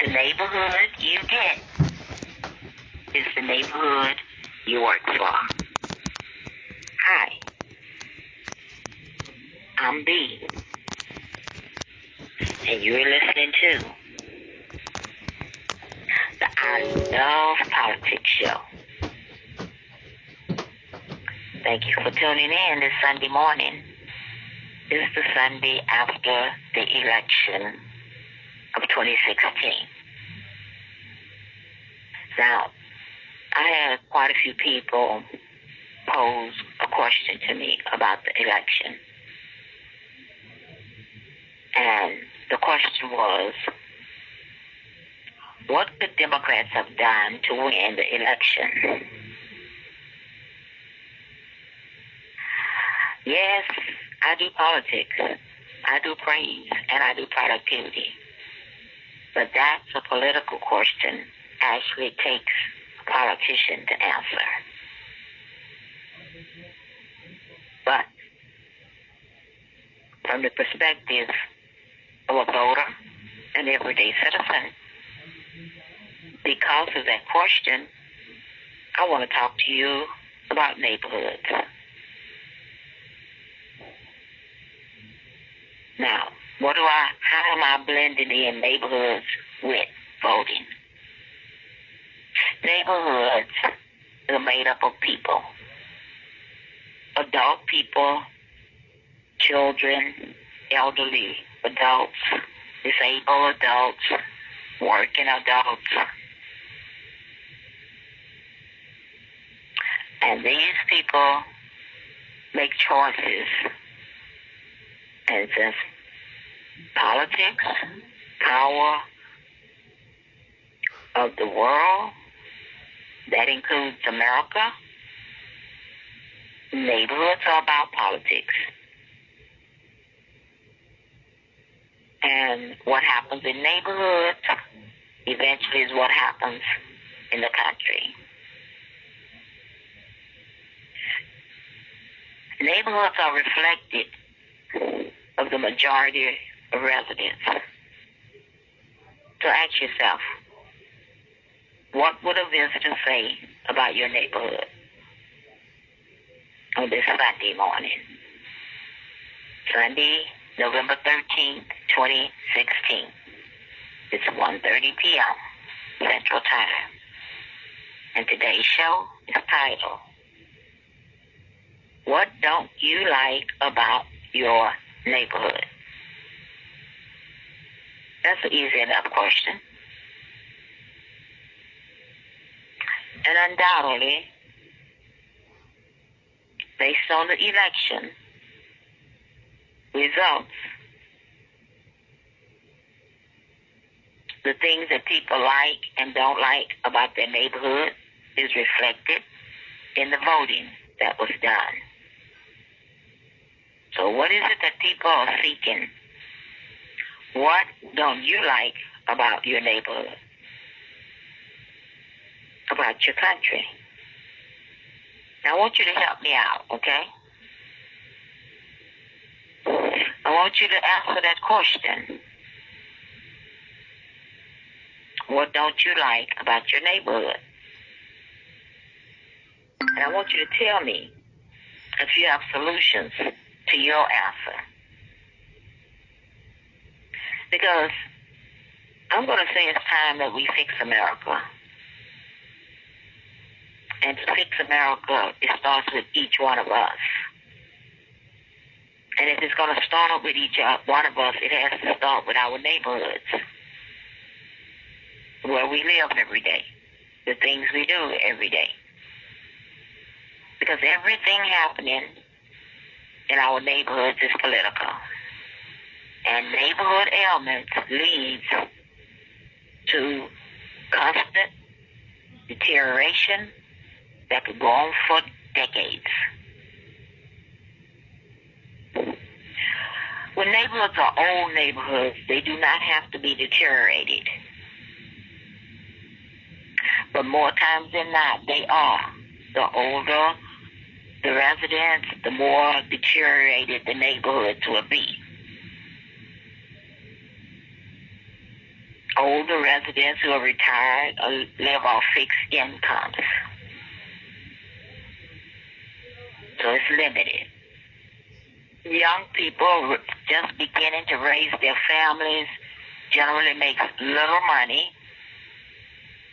The neighborhood you get is the neighborhood you work for. Hi, I'm B, and you're listening to the I Love Politics Show. Thank you for tuning in this Sunday morning. This is the Sunday after the election of 2016. Now, I had quite a few people pose a question to me about the election. And the question was, what could Democrats have done to win the election? Yes, I do politics. I do praise and I do productivity. But that's a political question actually takes politician to answer. But from the perspective of a voter, an everyday citizen, because of that question, I want to talk to you about neighborhoods. Now, what do I, how am I blending in neighborhoods with voting? Neighborhoods are made up of people. Adult people, children, elderly adults, disabled adults, working adults. And these people make choices. And since politics, power of the world, that includes America, neighborhoods are about politics. And what happens in neighborhoods eventually is what happens in the country. Neighborhoods are reflected of the majority of residents. So ask yourself, what would a visitor say about your neighborhood on this Sunday morning? Sunday, November 13th, 2016. It's 1.30 p.m. Central Time. And today's show is titled, What Don't You Like About Your Neighborhood? That's an easy enough question. And undoubtedly, based on the election results, the things that people like and don't like about their neighborhood is reflected in the voting that was done. So what is it that people are seeking? What don't you like about your neighborhood? About your country? Now, I want you to help me out, okay? I want you to answer that question. What don't you like about your neighborhood? And I want you to tell me if you have solutions to your answer. Because I'm going to say it's time that we fix America. And to fix America, it starts with each one of us. And if it's going to start with each uh, one of us, it has to start with our neighborhoods, where we live every day, the things we do every day. Because everything happening in our neighborhoods is political. And neighborhood ailments leads to constant deterioration that could go on for decades. When neighborhoods are old neighborhoods, they do not have to be deteriorated. But more times than not, they are. The older the residents, the more deteriorated the neighborhoods will be. older residents who are retired or live off fixed incomes. So it's limited. Young people just beginning to raise their families generally make little money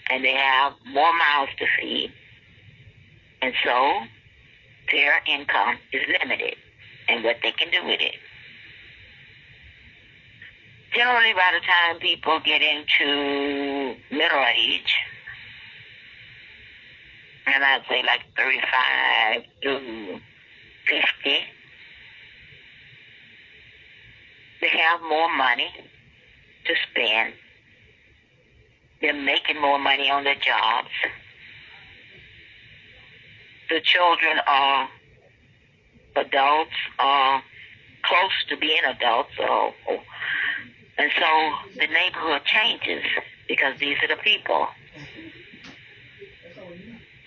and they have more mouths to feed. And so their income is limited and what they can do with it. Generally, by the time people get into middle age, and I'd say like 35 to 50, they have more money to spend. They're making more money on their jobs. The children are adults, are close to being adults, or, and so the neighborhood changes because these are the people.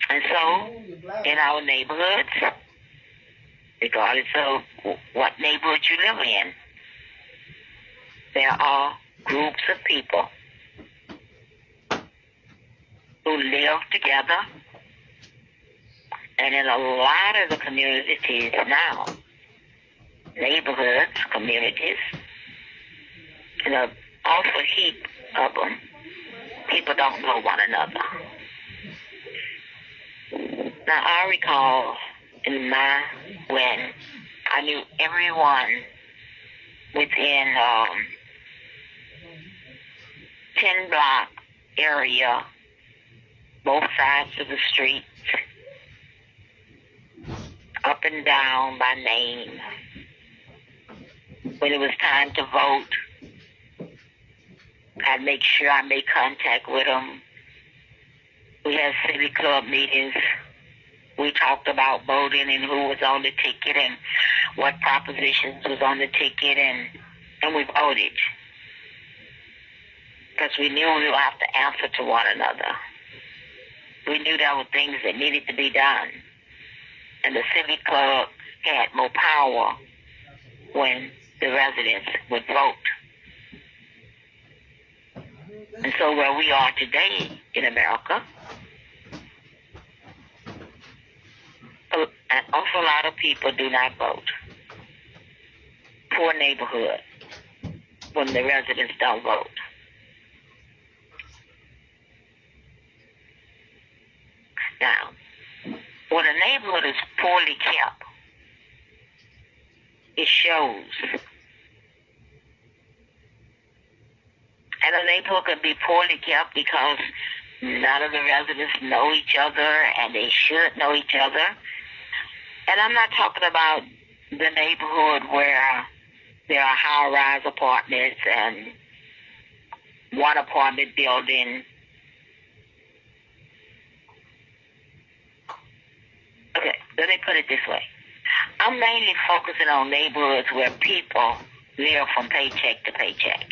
And so, in our neighborhoods, regardless of what neighborhood you live in, there are groups of people who live together. And in a lot of the communities now, neighborhoods, communities, in a awful heap of them, people don't know one another. Now I recall in my when I knew everyone within um, ten block area, both sides of the street, up and down by name. When it was time to vote, I'd make sure I made contact with them. We had city club meetings. We talked about voting and who was on the ticket and what propositions was on the ticket and and we voted because we knew we would have to answer to one another. We knew there were things that needed to be done. And the civic club had more power when the residents would vote. And so where we are today in America, an awful lot of people do not vote. Poor neighborhood when the residents don't vote. Now, when a neighborhood is poorly kept, it shows. And a neighborhood can be poorly kept because none of the residents know each other and they should know each other. And I'm not talking about the neighborhood where there are high rise apartments and one apartment building Okay, let me put it this way. I'm mainly focusing on neighborhoods where people live from paycheck to paycheck.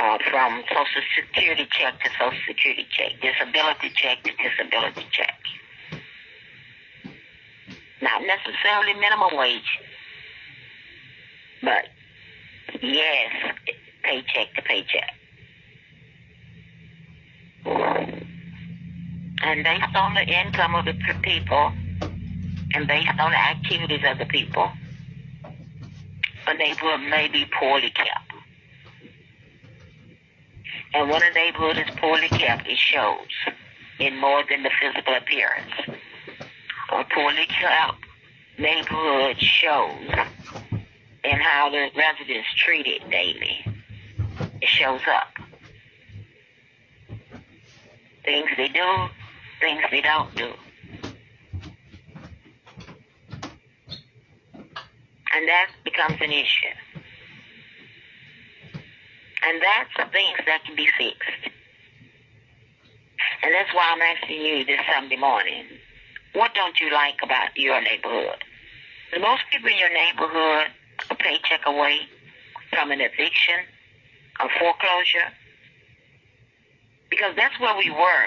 Uh, from Social Security check to Social Security check, disability check to disability check. Not necessarily minimum wage, but yes, paycheck to paycheck. And based on the income of the people and based on the activities of the people, a neighborhood may be poorly kept. And when a neighborhood is poorly kept, it shows in more than the physical appearance. A poorly kept neighborhood shows in how the residents treat it daily. It shows up. Things they do, things they don't do. And that becomes an issue. And that's the things that can be fixed. And that's why I'm asking you this Sunday morning. What don't you like about your neighborhood? Most people in your neighborhood a paycheck away from an eviction, a foreclosure, because that's where we were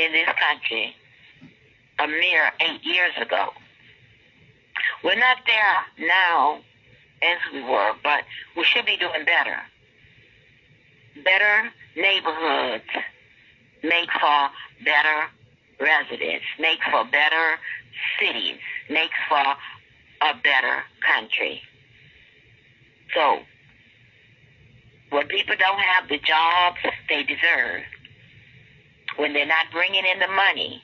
in this country a mere eight years ago. We're not there now as we were, but we should be doing better. Better neighborhoods make for better residents, make for better cities, make for a better country. So, when people don't have the jobs they deserve, when they're not bringing in the money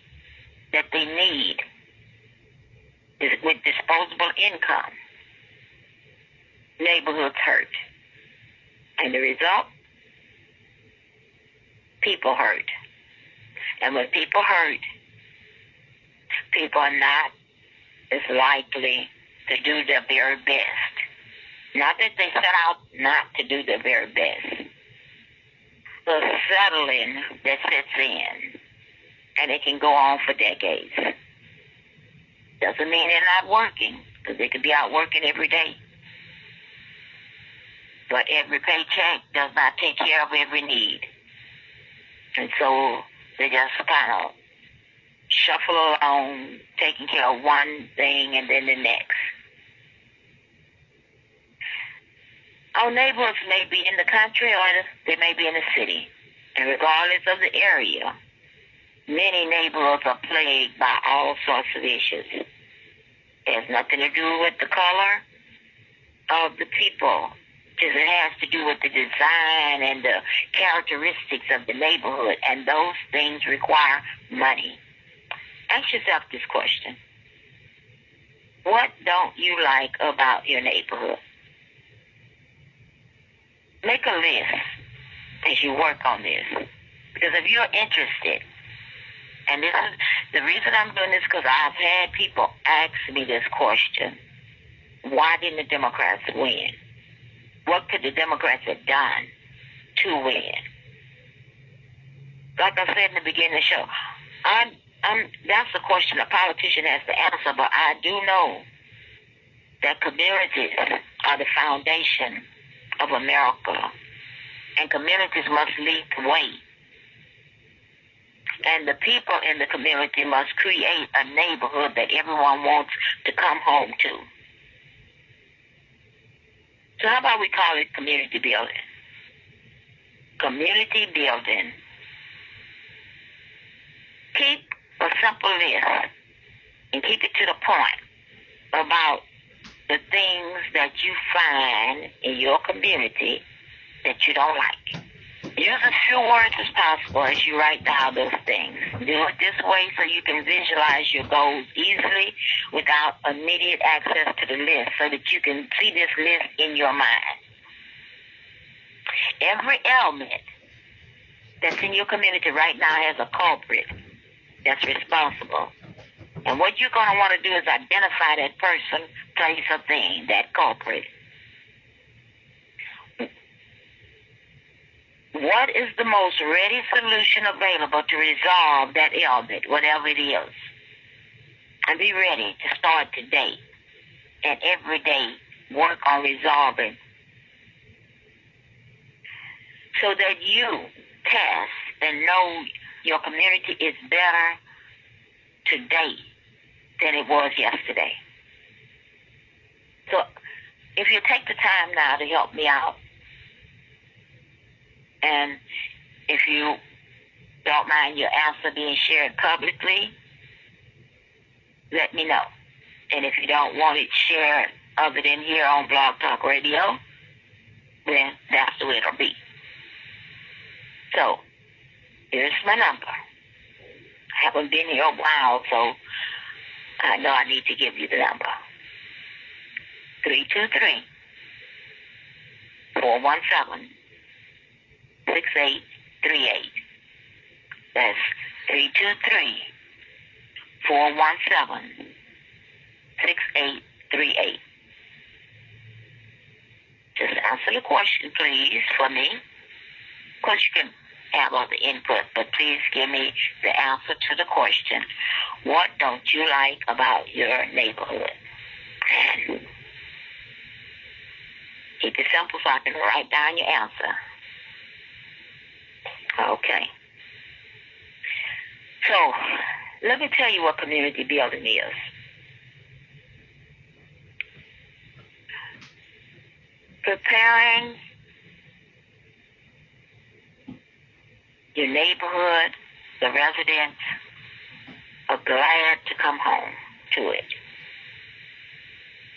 that they need with disposable income, neighborhoods hurt. And the result? People hurt. And when people hurt, people are not as likely to do their very best. Not that they set out not to do their very best. The settling that sets in, and it can go on for decades. Doesn't mean they're not working, because they could be out working every day. But every paycheck does not take care of every need. And so they just kind of shuffle along, taking care of one thing and then the next. Our neighbors may be in the country or they may be in the city. And regardless of the area, many neighborhoods are plagued by all sorts of issues. It has nothing to do with the color of the people. Because it has to do with the design and the characteristics of the neighborhood. And those things require money. Ask yourself this question. What don't you like about your neighborhood? make a list as you work on this. Because if you're interested, and this is the reason I'm doing this because I've had people ask me this question. Why didn't the Democrats win? What could the Democrats have done to win? Like I said in the beginning of the show, I'm, I'm, that's a question a politician has to answer, but I do know that communities are the foundation of America, and communities must lead the way. And the people in the community must create a neighborhood that everyone wants to come home to. So how about we call it community building? Community building. Keep a simple list and keep it to the point about the things that you find in your community that you don't like. Use as few words as possible as you write down those things. Do it this way so you can visualize your goals easily without immediate access to the list so that you can see this list in your mind. Every element that's in your community right now has a culprit that's responsible. And what you're going to want to do is identify that person, place, or thing, that culprit. What is the most ready solution available to resolve that ailment, whatever it is? And be ready to start today and every day work on resolving so that you test and know your community is better today than it was yesterday. So if you take the time now to help me out, and if you don't mind your answer being shared publicly, let me know. And if you don't want it shared other than here on Blog Talk Radio, then that's the way it'll be. So, here's my number. I haven't been here a while, so I know I need to give you the number. 323 417 6838. That's 323 417 6838. Just answer the question, please, for me. Of course, you can have other input, but please give me the answer to the question. What don't you like about your neighborhood? Keep it simple so I can write down your answer. Okay. So, let me tell you what community building is. preparing your neighborhood, the residents are glad to come home to it.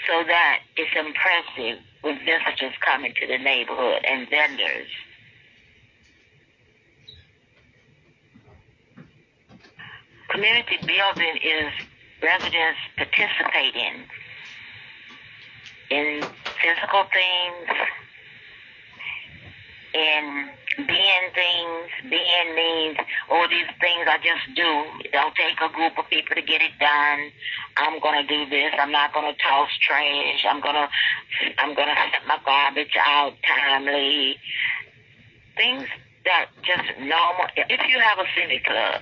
So that it's impressive when visitors come into the neighborhood and vendors. Community building is residents participating in physical things, in being things, being means, all these things I just do. It don't take a group of people to get it done. I'm gonna do this. I'm not gonna toss trash. I'm gonna I'm gonna set my garbage out timely. Things that just normal. If you have a civic club,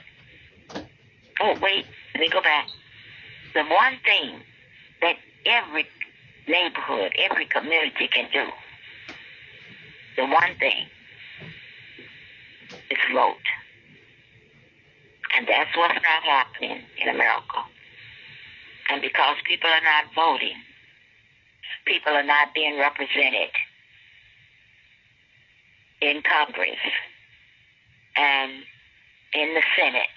wait, let me go back. The one thing that every neighborhood, every community can do. The one thing is vote. And that's what's not happening in America. And because people are not voting, people are not being represented in Congress and in the Senate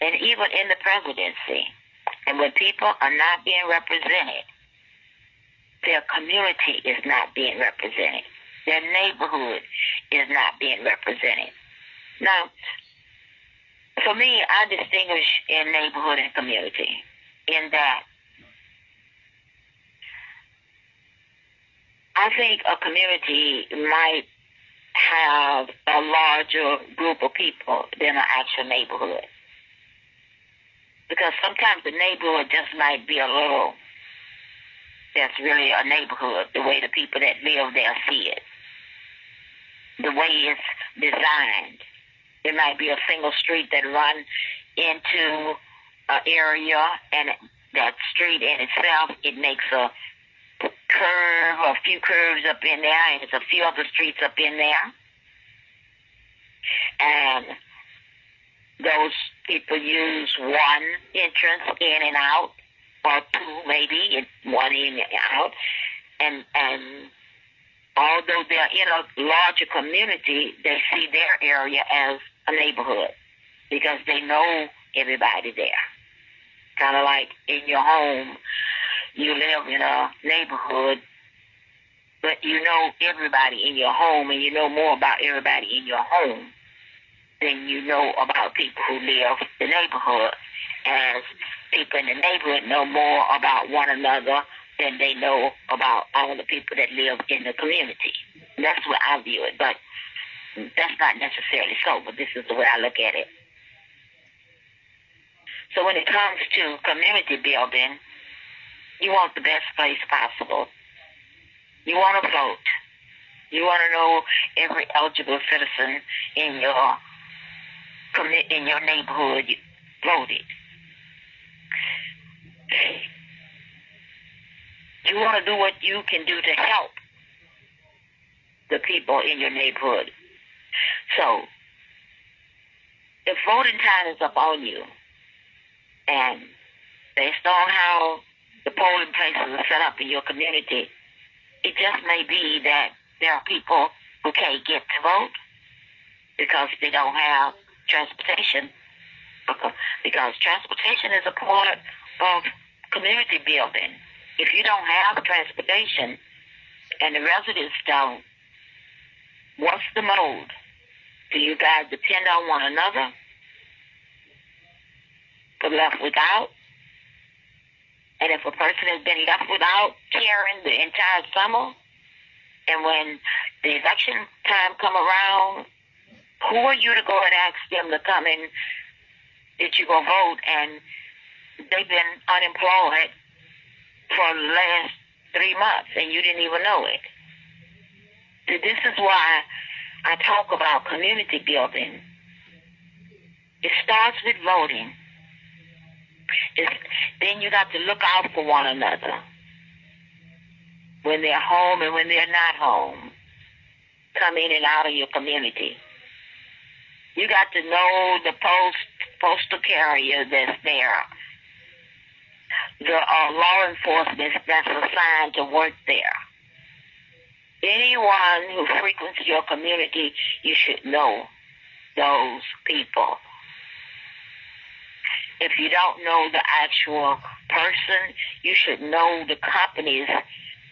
and even in the presidency. And when people are not being represented, their community is not being represented. Their neighborhood is not being represented. Now, for me, I distinguish in neighborhood and community in that I think a community might have a larger group of people than an actual neighborhood. Because sometimes the neighborhood just might be a little, that's really a neighborhood, the way the people that live there see it, the way it's designed. There might be a single street that run into an area, and that street in itself, it makes a curve, a few curves up in there, and there's a few other streets up in there. And those people use one entrance in and out, or two maybe, one in and out, and and although they're in a larger community, they see their area as a neighborhood because they know everybody there. Kind of like in your home, you live in a neighborhood, but you know everybody in your home and you know more about everybody in your home than you know about people who live the neighborhood. As people in the neighborhood know more about one another than they know about all the people that live in the community. That's what I view it, but that's not necessarily so, but this is the way I look at it. So when it comes to community building, you want the best place possible. You want to vote. You want to know every eligible citizen in your in your neighborhood voted. You want to do what you can do to help the people in your neighborhood. So, if voting time is up on you, and based on how the polling places are set up in your community, it just may be that there are people who can't get to vote because they don't have transportation. Because transportation is a part of community building. If you don't have transportation and the residents don't, what's the mode? Do you guys depend on one another? For left without? And if a person has been left without caring the entire summer, and when the election time come around, who are you to go and ask them to come and that you gonna vote? And they've been unemployed for the last three months and you didn't even know it. This is why I talk about community building. It starts with voting. It's, then you got to look out for one another when they're home and when they're not home. Come in and out of your community. You got to know the post postal carrier that's there the uh, law enforcement that's assigned to work there. anyone who frequents your community, you should know those people. If you don't know the actual person, you should know the companies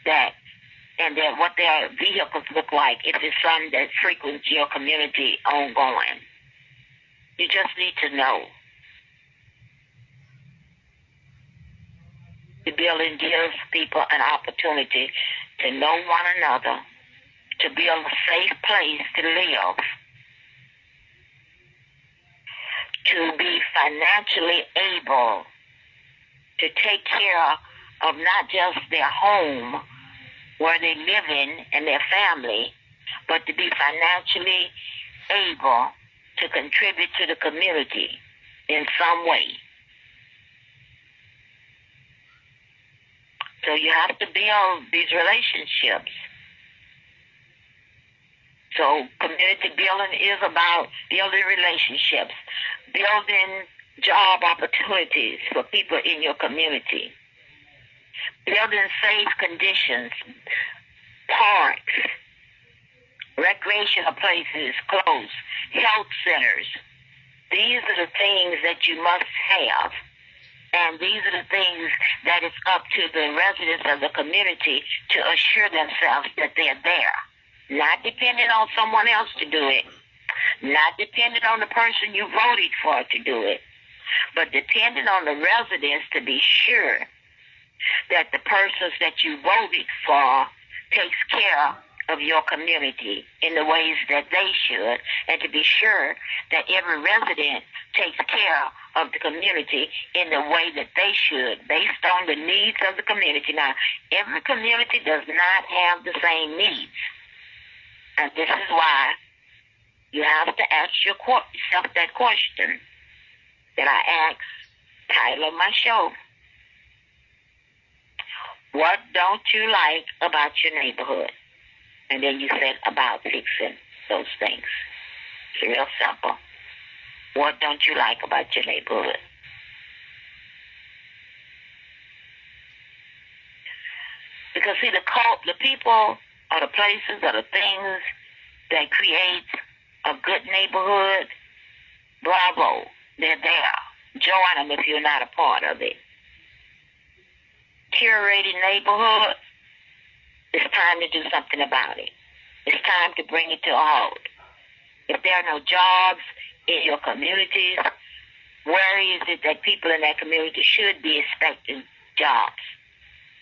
that and then what their vehicles look like if it's some that frequents your community ongoing. You just need to know. The building gives people an opportunity to know one another, to build a safe place to live, to be financially able to take care of not just their home where they live in and their family, but to be financially able to contribute to the community in some way. So you have to build these relationships. So community building is about building relationships, building job opportunities for people in your community, building safe conditions, parks, recreational places, close, health centers. These are the things that you must have. And these are the things that it's up to the residents of the community to assure themselves that they're there. Not dependent on someone else to do it. Not dependent on the person you voted for to do it. But dependent on the residents to be sure that the persons that you voted for takes care of your community in the ways that they should, and to be sure that every resident takes care of the community in the way that they should, based on the needs of the community. Now, every community does not have the same needs. And this is why you have to ask yourself that question that I asked title of my show. What don't you like about your neighborhood? And then you said about fixing those things. It's real simple. What don't you like about your neighborhood? Because see, the cult, the people, or the places, or the things that create a good neighborhood, bravo, they're there. Join them if you're not a part of it. Curating neighborhood, it's time to do something about it. It's time to bring it to a halt. If there are no jobs in your communities, where is it that people in that community should be expecting jobs?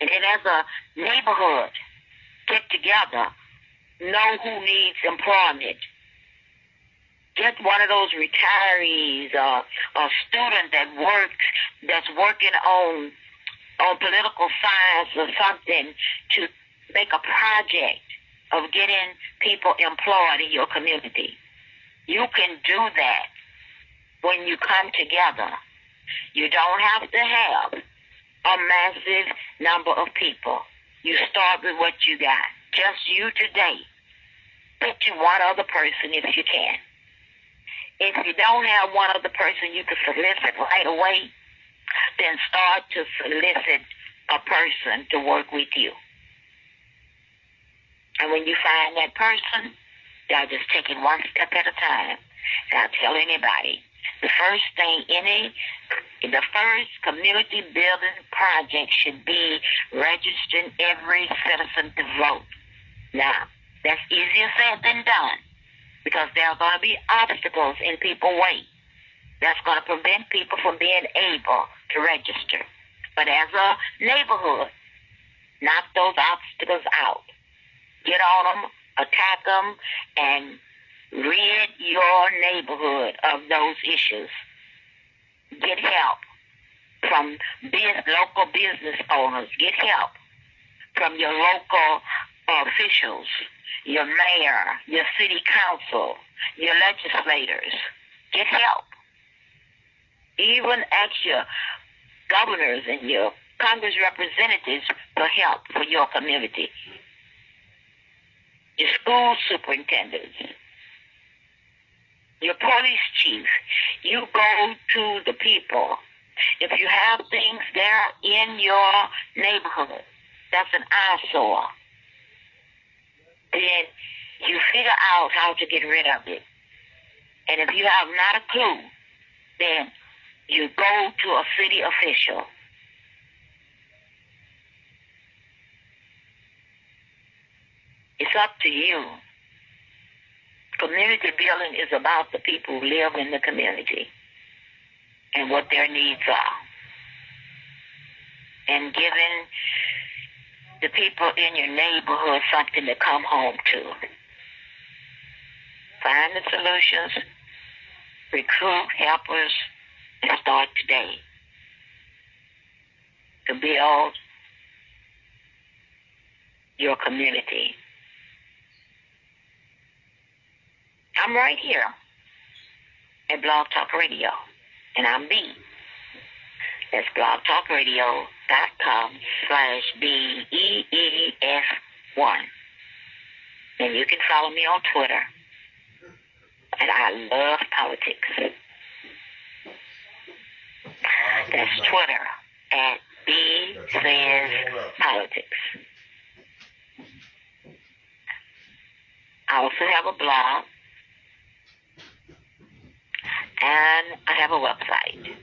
And then as a neighborhood, get together, know who needs employment. Get one of those retirees or a student that works, that's working on on political science or something to make a project of getting people employed in your community. You can do that when you come together. You don't have to have a massive number of people. You start with what you got. Just you today. Pick you one other person if you can. If you don't have one other person you can solicit right away, then start to solicit a person to work with you. And when you find that person, y'all just take it one step at a time. And I'll tell anybody, the first thing any, the first community building project should be registering every citizen to vote. Now, that's easier said than done because there are going to be obstacles in people's way. That's going to prevent people from being able to register. But as a neighborhood, knock those obstacles out get on them, attack them, and rid your neighborhood of those issues. Get help from biz, local business owners. Get help from your local officials, your mayor, your city council, your legislators. Get help. Even ask your governors and your Congress representatives for help for your community your school superintendents, your police chief. You go to the people. If you have things there in your neighborhood, that's an eyesore. then you figure out how to get rid of it. And if you have not a clue, then you go to a city official. It's up to you. Community building is about the people who live in the community and what their needs are. And giving the people in your neighborhood something to come home to. Find the solutions, recruit helpers, and start today to build your community. I'm right here at Blog Talk Radio, and I'm B. That's blogtalkradio.com slash B-E-E-F-1. And you can follow me on Twitter. And I love politics. That's Twitter at B says politics. I also have a blog and I have a website.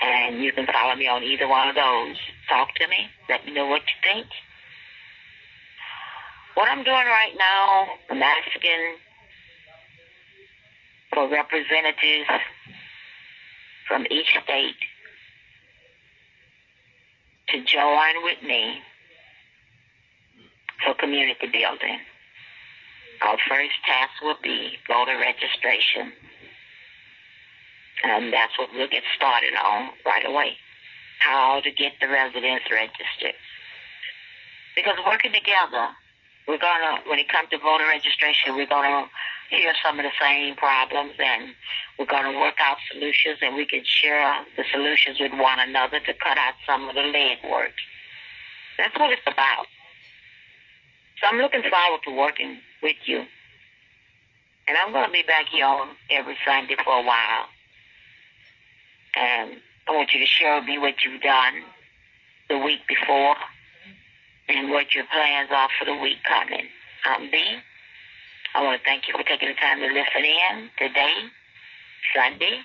And you can follow me on either one of those. Talk to me. Let me know what you think. What I'm doing right now, I'm asking for representatives from each state to join with me for community building. Our first task will be voter registration. And that's what we'll get started on right away. How to get the residents registered. Because working together, we're gonna, when it comes to voter registration, we're gonna hear some of the same problems and we're gonna work out solutions and we can share the solutions with one another to cut out some of the legwork. That's what it's about. So I'm looking forward to working with you. And I'm to be back here on every Sunday for a while. And I want you to share with me what you've done the week before and what your plans are for the week coming. I'm B. I want to thank you for taking the time to listen in today, Sunday,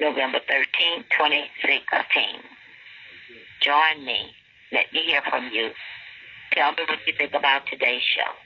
November 13, 2016. Join me. Let me hear from you. Tell me what you think about today's show.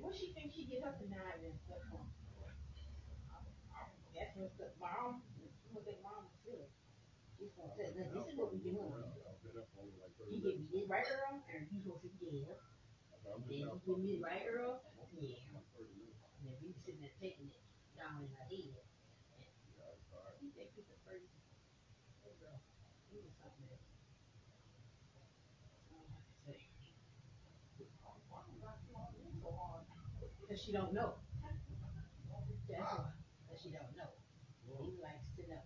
What she think she get her conniving stuff from? That's what the mom, what the mom said. Gonna say, this is what we doing. You give me this right, Earl, and you supposed to give. Then you give me the right, yeah. And then we sitting there taking it down in our head. You think it's a first? Hey, girl, you was something else. I don't have to say. Cause she don't know. That's why, cause she don't know. He likes to know.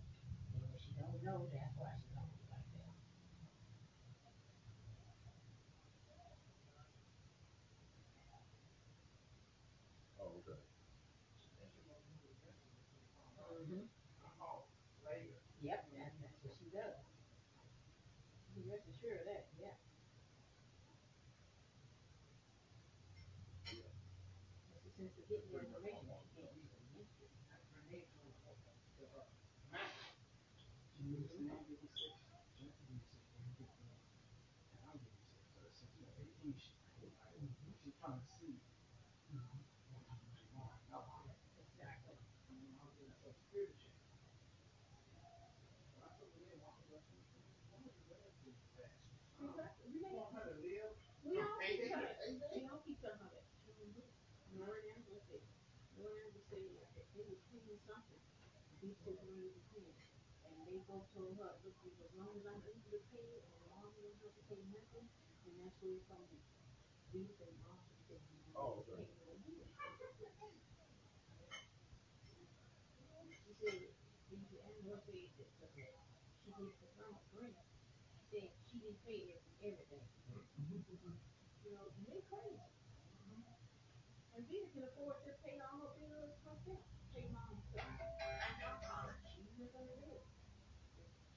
And when she don't know, that's why she don't like that. Oh, okay. Mhm. Yep, that's, that's what she does. You rest assured of that, yeah. getting their information, but you can't use it against you. Exactly. Exactly. We don't, we don't keep telling, we don't keep telling her that. She don't do it. Nora and Angela said, Nora and Angela said that they was cleaning something. These two wanted to clean. And they both told her, look, as long as I'm able to pay it, and mom don't oh, have to pay nothing, then that's where it's gonna be. We said, mom, she said, you Oh, okay. pay no bill. She said, these, Angela said that, that she did the summer grant. She said she didn't pay every, everything. Mm-hmm. You know, and they crazy. And Vita can afford to pay all her bills herself, pay mom's stuff. She's not gonna do it.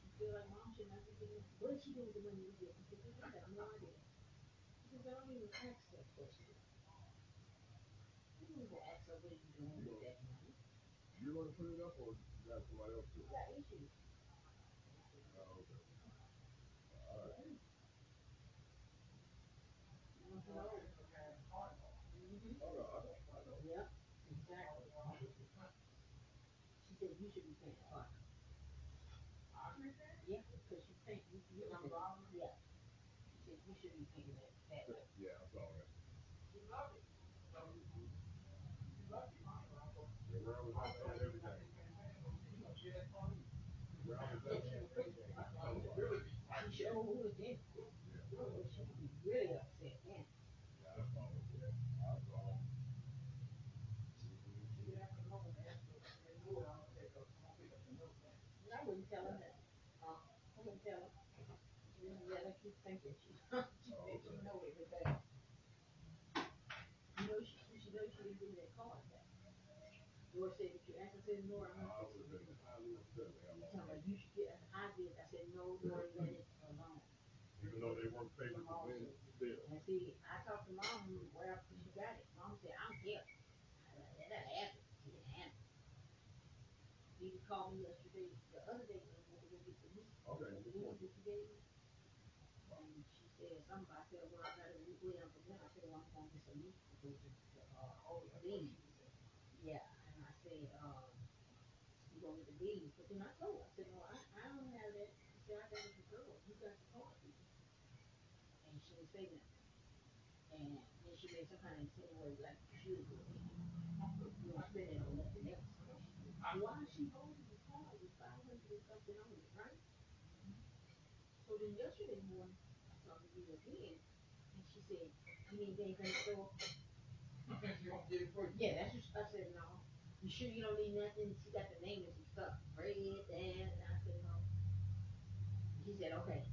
She feel like mom should not be getting, what is she doing with the money we get? Said, I have no idea. She said, I don't even ask that question. You don't even ask her what you doing with that money. You're gonna put it up or you got somebody else do You it? got issues. Oh, okay. All right. You want to know? Mhm. Oh, no, I don't, I don't. Yep, exactly. She said, you should be paying part. Yeah, because you think, you, you, yeah. She said, be paying that, that way. Yeah, I saw that. Yeah, Brown was out there and everything. Brown was out there and everything. I saw it. She sure would, then. Yeah. She'd be really upset, then. Yeah, I saw it. Yeah, I saw it. And I wouldn't tell her that. Uh, I wouldn't tell her. Her keep thinking she, she thinks she know everything. You know, she, she knows she didn't give me that card back. Laura said, if you ask her, said, Laura, I'm I not. would have been highly upset if they had Tell her, you should get, I did, I said, no, Laura, let it alone. Even though they weren't to win still. And see, I talked to mom right after she got it. Mom said, I'm here. I that happen. She didn't have it. He called me yesterday, the other day, when we were gonna get the lease. Okay, The lease that you gave me. She said I said, I. I said, I'm going to some to to, the, uh. Yeah, and I said, you gonna get the lease, but then I told her, I said, no, I, I don't have that. She said, I got it for. You got the card. And she didn't. And then she made some kind of insinuation like go get. You don't spend it on nothing else. Why is she holding the card with five hundred and something on it, right? So then yesterday morning, I talked to and she said, you mean they ain't gonna go? Yeah, that's what, I said, no. You sure you don't need nothing? She got the name and some stuff, bread, that, and I said, no. She said, okay.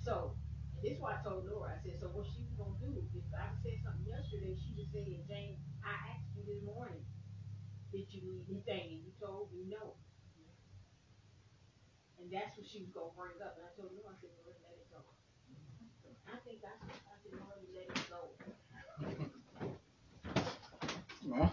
So, this is why I told Laura, I said, so what she was gonna do, if I said something yesterday, she would say, Jane, I asked you this morning, did you need anything, and you told me no. And that's what she was gonna bring up, and I told Laura, I said, Laura, Well,